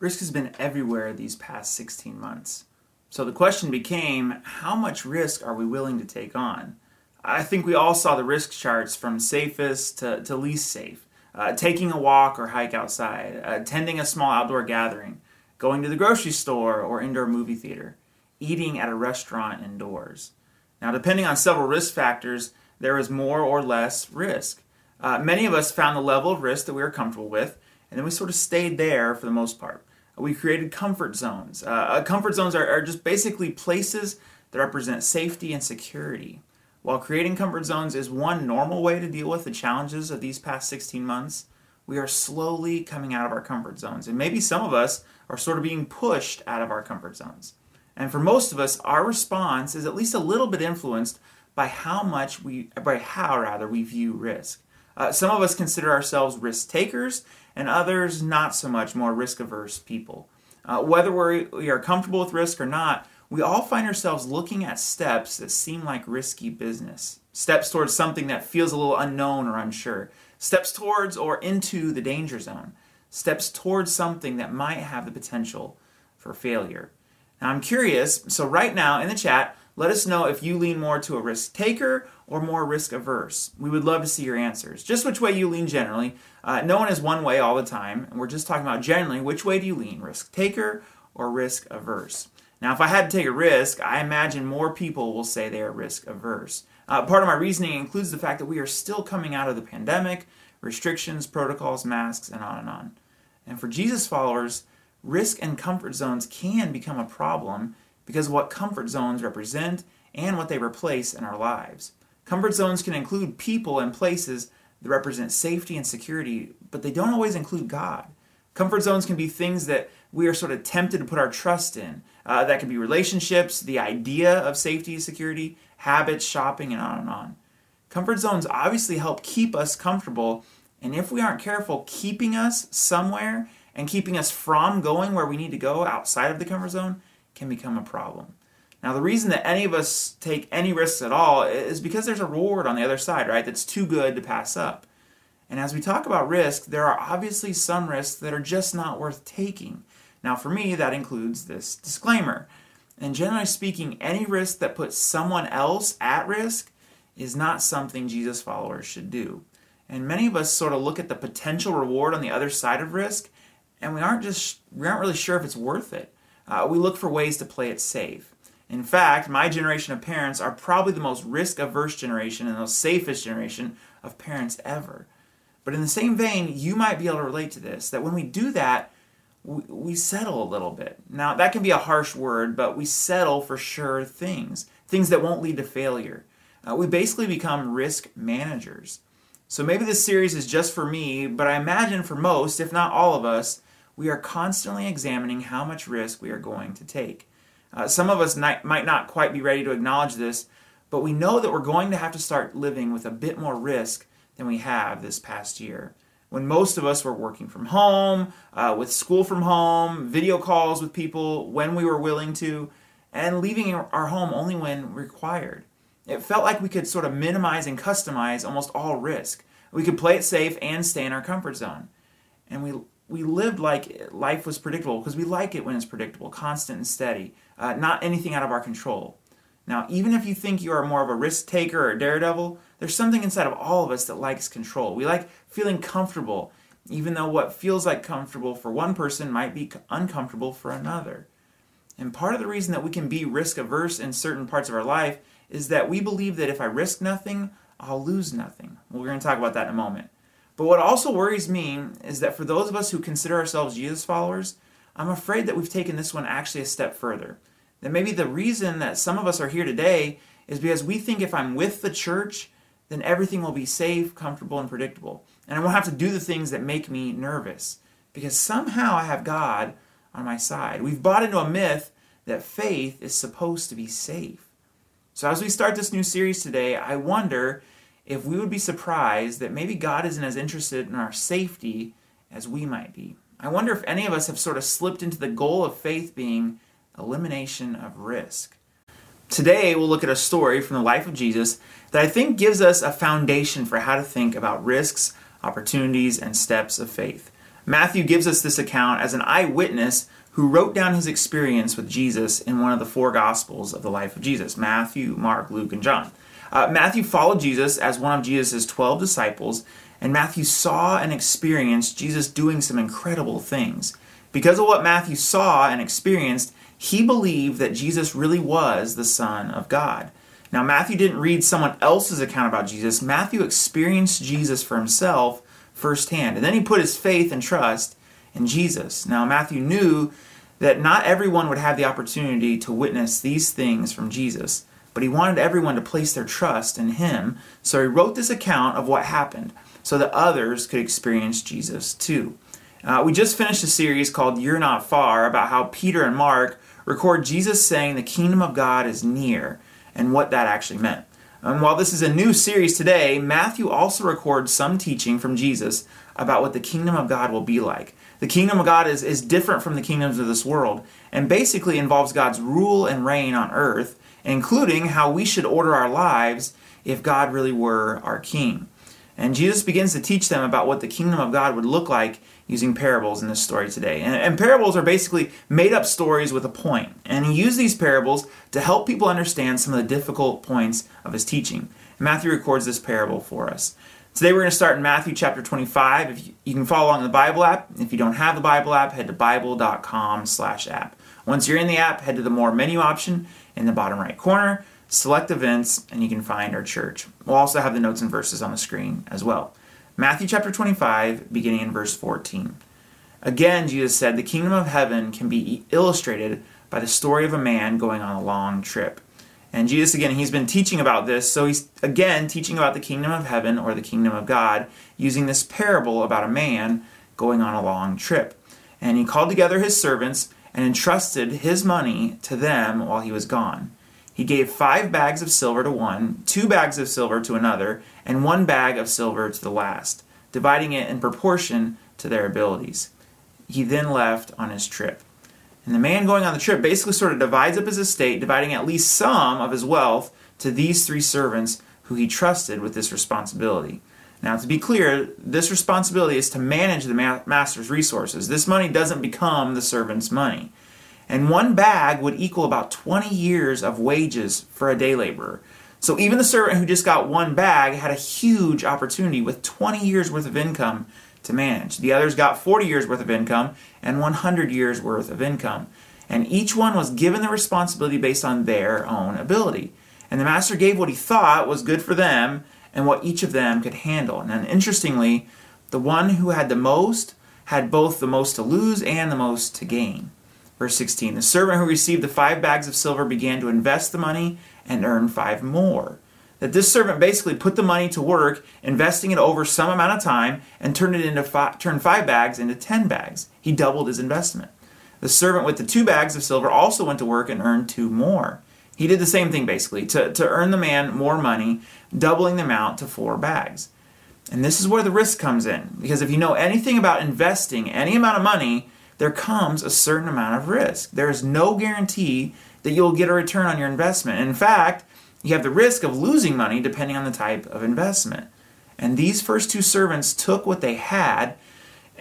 Risk has been everywhere these past 16 months. So the question became how much risk are we willing to take on? I think we all saw the risk charts from safest to, to least safe. Uh, taking a walk or hike outside, attending a small outdoor gathering, going to the grocery store or indoor movie theater, eating at a restaurant indoors. Now, depending on several risk factors, there is more or less risk. Uh, many of us found the level of risk that we were comfortable with, and then we sort of stayed there for the most part we created comfort zones. Uh, uh, comfort zones are, are just basically places that represent safety and security. While creating comfort zones is one normal way to deal with the challenges of these past 16 months, we are slowly coming out of our comfort zones. And maybe some of us are sort of being pushed out of our comfort zones. And for most of us, our response is at least a little bit influenced by how much we, by how rather, we view risk. Uh, some of us consider ourselves risk takers, and others not so much, more risk averse people. Uh, whether we're, we are comfortable with risk or not, we all find ourselves looking at steps that seem like risky business. Steps towards something that feels a little unknown or unsure. Steps towards or into the danger zone. Steps towards something that might have the potential for failure. Now, I'm curious, so right now in the chat, let us know if you lean more to a risk taker or more risk averse. We would love to see your answers. Just which way you lean generally. Uh, no one is one way all the time, and we're just talking about generally which way do you lean, risk taker or risk averse. Now, if I had to take a risk, I imagine more people will say they are risk averse. Uh, part of my reasoning includes the fact that we are still coming out of the pandemic, restrictions, protocols, masks, and on and on. And for Jesus followers, risk and comfort zones can become a problem because of what comfort zones represent and what they replace in our lives. Comfort zones can include people and places that represent safety and security, but they don't always include God. Comfort zones can be things that we are sort of tempted to put our trust in. Uh, that can be relationships, the idea of safety, and security, habits, shopping, and on and on. Comfort zones obviously help keep us comfortable, and if we aren't careful, keeping us somewhere and keeping us from going where we need to go outside of the comfort zone can become a problem. Now, the reason that any of us take any risks at all is because there's a reward on the other side, right? That's too good to pass up. And as we talk about risk, there are obviously some risks that are just not worth taking. Now, for me, that includes this disclaimer. And generally speaking, any risk that puts someone else at risk is not something Jesus followers should do. And many of us sort of look at the potential reward on the other side of risk, and we aren't just we aren't really sure if it's worth it. Uh, we look for ways to play it safe. In fact, my generation of parents are probably the most risk averse generation and the safest generation of parents ever. But in the same vein, you might be able to relate to this that when we do that, we, we settle a little bit. Now, that can be a harsh word, but we settle for sure things, things that won't lead to failure. Uh, we basically become risk managers. So maybe this series is just for me, but I imagine for most, if not all of us, we are constantly examining how much risk we are going to take. Uh, some of us might, might not quite be ready to acknowledge this, but we know that we're going to have to start living with a bit more risk than we have this past year. When most of us were working from home, uh, with school from home, video calls with people when we were willing to, and leaving our home only when required. It felt like we could sort of minimize and customize almost all risk. We could play it safe and stay in our comfort zone. And we we lived like life was predictable because we like it when it's predictable, constant and steady, uh, not anything out of our control. Now, even if you think you are more of a risk taker or daredevil, there's something inside of all of us that likes control. We like feeling comfortable, even though what feels like comfortable for one person might be uncomfortable for another. And part of the reason that we can be risk averse in certain parts of our life is that we believe that if I risk nothing, I'll lose nothing. We're going to talk about that in a moment. But what also worries me is that for those of us who consider ourselves Jesus followers, I'm afraid that we've taken this one actually a step further. That maybe the reason that some of us are here today is because we think if I'm with the church, then everything will be safe, comfortable, and predictable. And I won't have to do the things that make me nervous because somehow I have God on my side. We've bought into a myth that faith is supposed to be safe. So as we start this new series today, I wonder if we would be surprised that maybe God isn't as interested in our safety as we might be. I wonder if any of us have sort of slipped into the goal of faith being elimination of risk. Today, we'll look at a story from the life of Jesus that I think gives us a foundation for how to think about risks, opportunities, and steps of faith. Matthew gives us this account as an eyewitness who wrote down his experience with Jesus in one of the four Gospels of the life of Jesus Matthew, Mark, Luke, and John. Uh, Matthew followed Jesus as one of Jesus' 12 disciples, and Matthew saw and experienced Jesus doing some incredible things. Because of what Matthew saw and experienced, he believed that Jesus really was the Son of God. Now, Matthew didn't read someone else's account about Jesus. Matthew experienced Jesus for himself firsthand. And then he put his faith and trust in Jesus. Now, Matthew knew that not everyone would have the opportunity to witness these things from Jesus, but he wanted everyone to place their trust in him. So he wrote this account of what happened so that others could experience Jesus too. Uh, we just finished a series called You're Not Far about how Peter and Mark record Jesus saying the kingdom of God is near and what that actually meant. And while this is a new series today, Matthew also records some teaching from Jesus about what the kingdom of God will be like. The kingdom of God is, is different from the kingdoms of this world and basically involves God's rule and reign on earth, including how we should order our lives if God really were our king. And Jesus begins to teach them about what the kingdom of God would look like using parables in this story today. And, and, parables are basically made up stories with a point. And he used these parables to help people understand some of the difficult points of his teaching. Matthew records this parable for us. Today we're going to start in Matthew chapter 25. If you, you can follow along in the Bible app. If you don't have the Bible app, head to bible.com slash app. Once you're in the app, head to the More menu option in the bottom right corner select events, and you can find our church. We'll also have the notes and verses on the screen as well. Matthew chapter 25, beginning in verse 14. Again, Jesus said, The kingdom of heaven can be illustrated by the story of a man going on a long trip. And Jesus, again, he's been teaching about this, so he's again teaching about the kingdom of heaven or the kingdom of God using this parable about a man going on a long trip. And he called together his servants and entrusted his money to them while he was gone. He gave five bags of silver to one, two bags of silver to another, and one bag of silver to the last, dividing it in proportion to their abilities. He then left on his trip. And the man going on the trip basically sort of divides up his estate, dividing at least some of his wealth to these three servants who he trusted with this responsibility. Now, to be clear, this responsibility is to manage the master's resources. This money doesn't become the servant's money. And one bag would equal about 20 years of wages for a day laborer. So even the servant who just got one bag had a huge opportunity with 20 years worth of income to manage. The others got 40 years worth of income and 100 years worth of income. And each one was given the responsibility based on their own ability. And the master gave what he thought was good for them and what each of them could handle. And then interestingly, the one who had the most had both the most to lose and the most to gain. Verse 16 The servant who received the five bags of silver began to invest the money and earn five more. That this servant basically put the money to work, investing it over some amount of time, and turned it into turned five bags into ten bags. He doubled his investment. The servant with the two bags of silver also went to work and earned two more. He did the same thing basically to, to earn the man more money, doubling the amount to four bags. And this is where the risk comes in. Because if you know anything about investing any amount of money, there comes a certain amount of risk. There is no guarantee that you'll get a return on your investment. In fact, you have the risk of losing money depending on the type of investment. And these first two servants took what they had,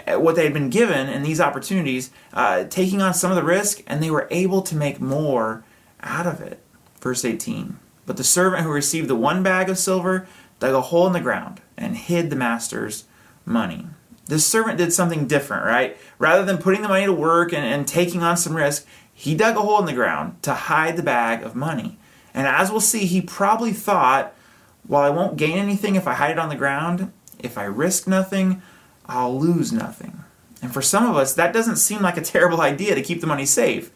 eh, what they had been given in these opportunities, uh, taking on some of the risk, and they were able to make more out of it. Verse 18 But the servant who received the one bag of silver dug a hole in the ground and hid the master's money. This servant did something different, right? Rather than putting the money to work and, and taking on some risk, he dug a hole in the ground to hide the bag of money. And as we'll see, he probably thought, well, I won't gain anything if I hide it on the ground. If I risk nothing, I'll lose nothing. And for some of us, that doesn't seem like a terrible idea to keep the money safe.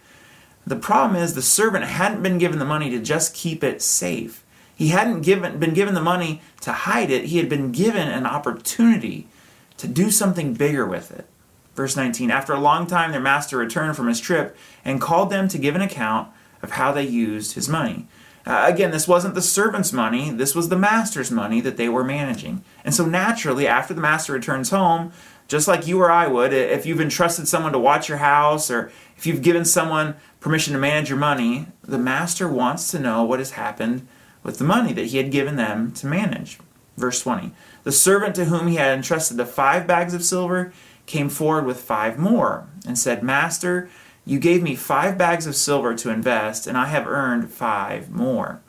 The problem is the servant hadn't been given the money to just keep it safe. He hadn't given, been given the money to hide it. He had been given an opportunity to do something bigger with it. Verse 19 After a long time, their master returned from his trip and called them to give an account of how they used his money. Uh, again, this wasn't the servant's money, this was the master's money that they were managing. And so, naturally, after the master returns home, just like you or I would, if you've entrusted someone to watch your house or if you've given someone permission to manage your money, the master wants to know what has happened with the money that he had given them to manage. Verse 20 The servant to whom he had entrusted the five bags of silver came forward with five more and said, Master, you gave me five bags of silver to invest, and I have earned five more.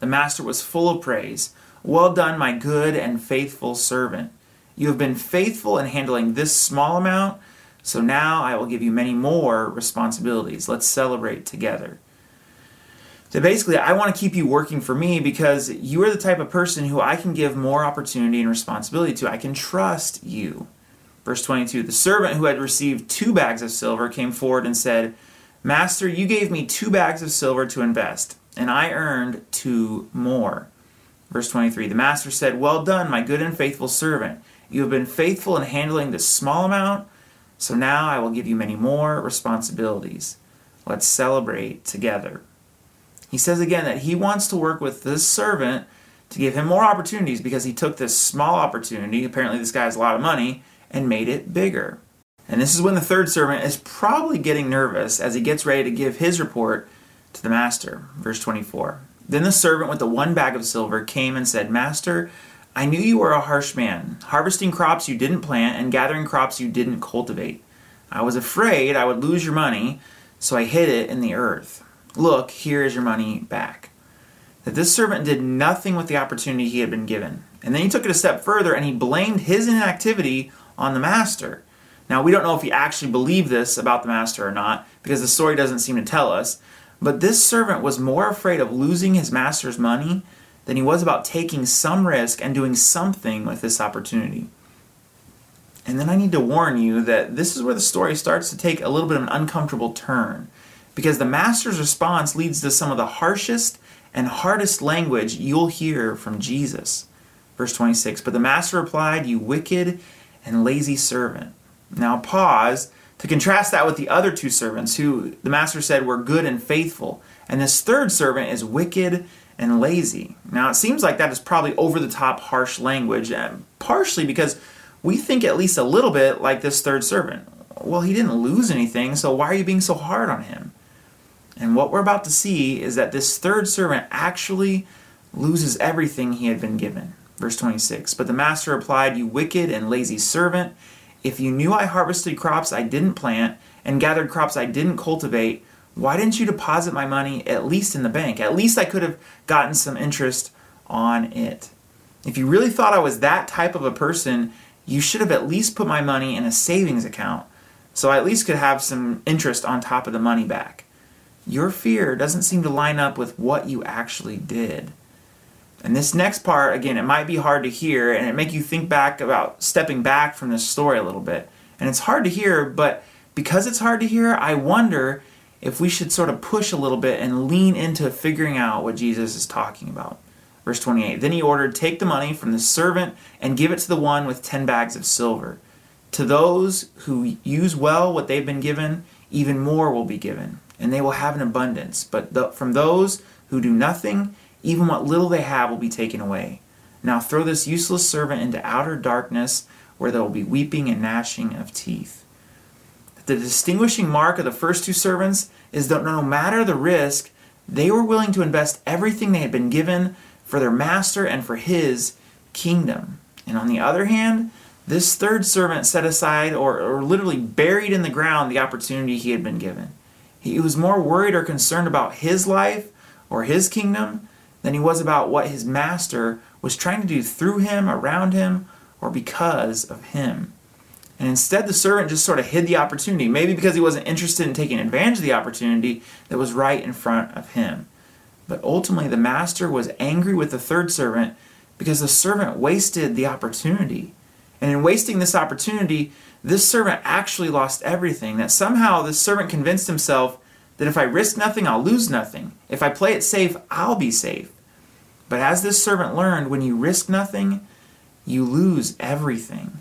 The master was full of praise. Well done, my good and faithful servant. You have been faithful in handling this small amount, so now I will give you many more responsibilities. Let's celebrate together. So basically, I want to keep you working for me because you are the type of person who I can give more opportunity and responsibility to. I can trust you. Verse 22 The servant who had received two bags of silver came forward and said, Master, you gave me two bags of silver to invest, and I earned two more. Verse 23 The master said, Well done, my good and faithful servant. You have been faithful in handling this small amount, so now I will give you many more responsibilities. Let's celebrate together. He says again that he wants to work with this servant to give him more opportunities because he took this small opportunity, apparently this guy has a lot of money, and made it bigger. And this is when the third servant is probably getting nervous as he gets ready to give his report to the master. Verse 24. Then the servant with the one bag of silver came and said, Master, I knew you were a harsh man, harvesting crops you didn't plant and gathering crops you didn't cultivate. I was afraid I would lose your money, so I hid it in the earth. Look, here is your money back. That this servant did nothing with the opportunity he had been given. And then he took it a step further and he blamed his inactivity on the master. Now, we don't know if he actually believed this about the master or not, because the story doesn't seem to tell us. But this servant was more afraid of losing his master's money than he was about taking some risk and doing something with this opportunity. And then I need to warn you that this is where the story starts to take a little bit of an uncomfortable turn, because the master's response leads to some of the harshest and hardest language you'll hear from Jesus. Verse 26 But the master replied, You wicked and lazy servant. Now pause to contrast that with the other two servants who the master said were good and faithful. And this third servant is wicked and lazy. Now it seems like that is probably over the top harsh language, and partially because we think at least a little bit like this third servant. Well, he didn't lose anything, so why are you being so hard on him? And what we're about to see is that this third servant actually loses everything he had been given. Verse 26 But the master replied, You wicked and lazy servant, if you knew I harvested crops I didn't plant and gathered crops I didn't cultivate, why didn't you deposit my money at least in the bank? At least I could have gotten some interest on it. If you really thought I was that type of a person, you should have at least put my money in a savings account so I at least could have some interest on top of the money back. Your fear doesn't seem to line up with what you actually did. And this next part, again, it might be hard to hear and it make you think back about stepping back from this story a little bit. And it's hard to hear, but because it's hard to hear, I wonder if we should sort of push a little bit and lean into figuring out what Jesus is talking about. Verse 28 Then he ordered, Take the money from the servant and give it to the one with ten bags of silver. To those who use well what they've been given, even more will be given, and they will have an abundance. But the, from those who do nothing, even what little they have will be taken away. Now throw this useless servant into outer darkness, where there will be weeping and gnashing of teeth. The distinguishing mark of the first two servants is that no matter the risk, they were willing to invest everything they had been given for their master and for his kingdom. And on the other hand, this third servant set aside or, or literally buried in the ground the opportunity he had been given. He was more worried or concerned about his life or his kingdom than he was about what his master was trying to do through him, around him, or because of him. And instead, the servant just sort of hid the opportunity, maybe because he wasn't interested in taking advantage of the opportunity that was right in front of him. But ultimately, the master was angry with the third servant because the servant wasted the opportunity. And in wasting this opportunity, this servant actually lost everything. That somehow this servant convinced himself that if I risk nothing, I'll lose nothing. If I play it safe, I'll be safe. But as this servant learned, when you risk nothing, you lose everything.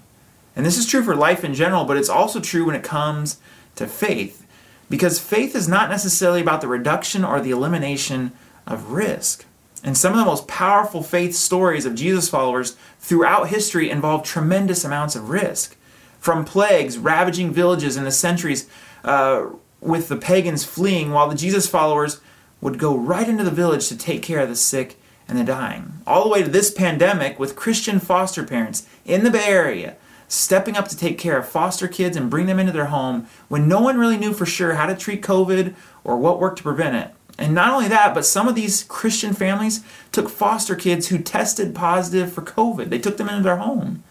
And this is true for life in general, but it's also true when it comes to faith. Because faith is not necessarily about the reduction or the elimination of risk. And some of the most powerful faith stories of Jesus followers throughout history involve tremendous amounts of risk. From plagues ravaging villages in the centuries, uh, with the pagans fleeing, while the Jesus followers would go right into the village to take care of the sick and the dying. All the way to this pandemic with Christian foster parents in the Bay Area stepping up to take care of foster kids and bring them into their home when no one really knew for sure how to treat COVID or what worked to prevent it. And not only that, but some of these Christian families took foster kids who tested positive for COVID. They took them into their home.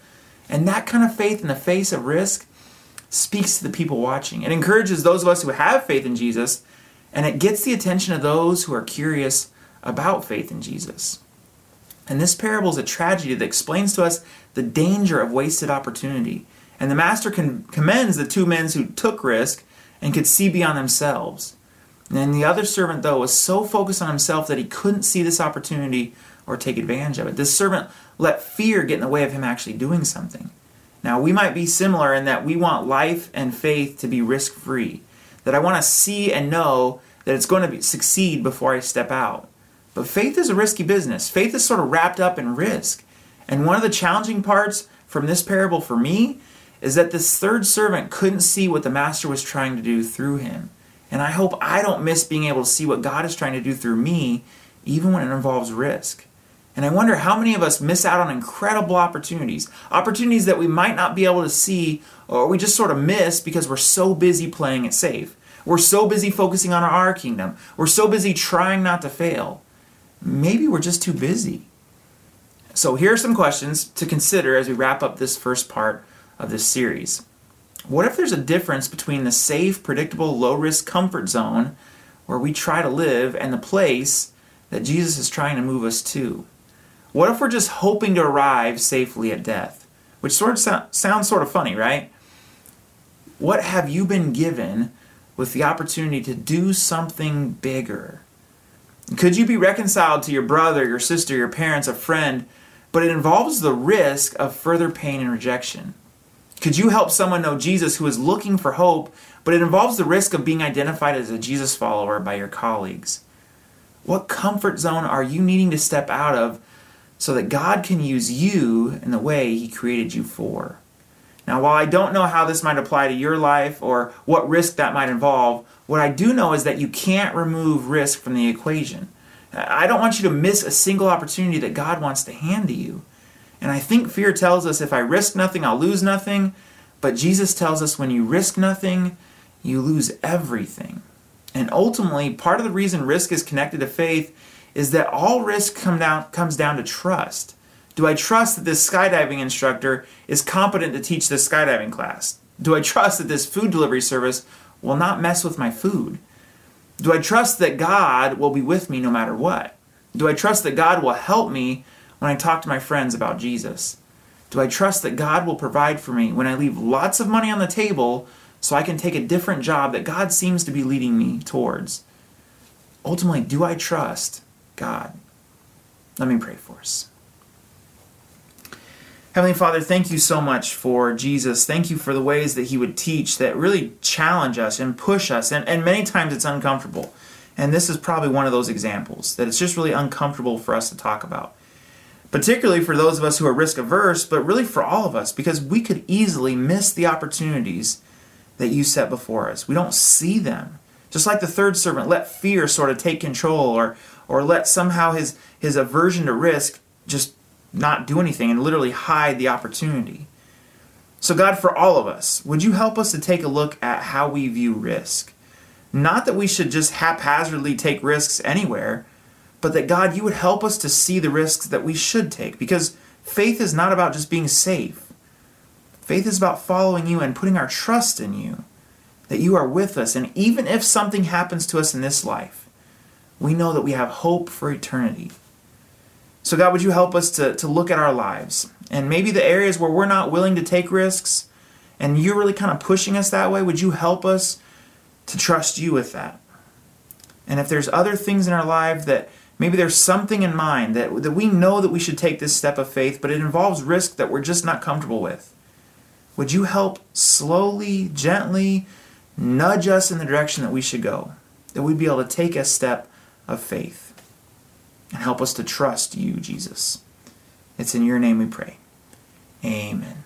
And that kind of faith in the face of risk speaks to the people watching. It encourages those of us who have faith in Jesus, and it gets the attention of those who are curious about faith in Jesus. And this parable is a tragedy that explains to us the danger of wasted opportunity. And the master commends the two men who took risk and could see beyond themselves. And the other servant, though, was so focused on himself that he couldn't see this opportunity or take advantage of it. This servant let fear get in the way of him actually doing something. Now, we might be similar in that we want life and faith to be risk free, that I want to see and know that it's going to be, succeed before I step out. But faith is a risky business. Faith is sort of wrapped up in risk. And one of the challenging parts from this parable for me is that this third servant couldn't see what the master was trying to do through him. And I hope I don't miss being able to see what God is trying to do through me, even when it involves risk. And I wonder how many of us miss out on incredible opportunities, opportunities that we might not be able to see or we just sort of miss because we're so busy playing it safe. We're so busy focusing on our kingdom. We're so busy trying not to fail. Maybe we're just too busy. So, here are some questions to consider as we wrap up this first part of this series. What if there's a difference between the safe, predictable, low risk comfort zone where we try to live and the place that Jesus is trying to move us to? What if we're just hoping to arrive safely at death? Which sort of so- sounds sort of funny, right? What have you been given with the opportunity to do something bigger? Could you be reconciled to your brother, your sister, your parents, a friend, but it involves the risk of further pain and rejection? Could you help someone know Jesus who is looking for hope, but it involves the risk of being identified as a Jesus follower by your colleagues? What comfort zone are you needing to step out of so that God can use you in the way He created you for. Now, while I don't know how this might apply to your life or what risk that might involve, what I do know is that you can't remove risk from the equation. I don't want you to miss a single opportunity that God wants to hand to you. And I think fear tells us if I risk nothing, I'll lose nothing. But Jesus tells us when you risk nothing, you lose everything. And ultimately, part of the reason risk is connected to faith is that all risk come down, comes down to trust. Do I trust that this skydiving instructor is competent to teach this skydiving class? Do I trust that this food delivery service will not mess with my food? Do I trust that God will be with me no matter what? Do I trust that God will help me when I talk to my friends about Jesus? Do I trust that God will provide for me when I leave lots of money on the table so I can take a different job that God seems to be leading me towards? Ultimately, do I trust God. Let me pray for us. Heavenly Father, thank you so much for Jesus. Thank you for the ways that he would teach that really challenge us and push us. And, and many times it's uncomfortable. And this is probably one of those examples that it's just really uncomfortable for us to talk about. Particularly for those of us who are risk averse, but really for all of us, because we could easily miss the opportunities that you set before us. We don't see them. Just like the third servant, let fear sort of take control or, or let somehow his, his aversion to risk just not do anything and literally hide the opportunity. So, God, for all of us, would you help us to take a look at how we view risk? Not that we should just haphazardly take risks anywhere, but that, God, you would help us to see the risks that we should take because faith is not about just being safe. Faith is about following you and putting our trust in you, that you are with us. And even if something happens to us in this life, we know that we have hope for eternity. So, God, would you help us to, to look at our lives and maybe the areas where we're not willing to take risks and you're really kind of pushing us that way? Would you help us to trust you with that? And if there's other things in our life that maybe there's something in mind that, that we know that we should take this step of faith, but it involves risk that we're just not comfortable with, would you help slowly, gently nudge us in the direction that we should go? That we'd be able to take a step of faith. And help us to trust you, Jesus. It's in your name we pray. Amen.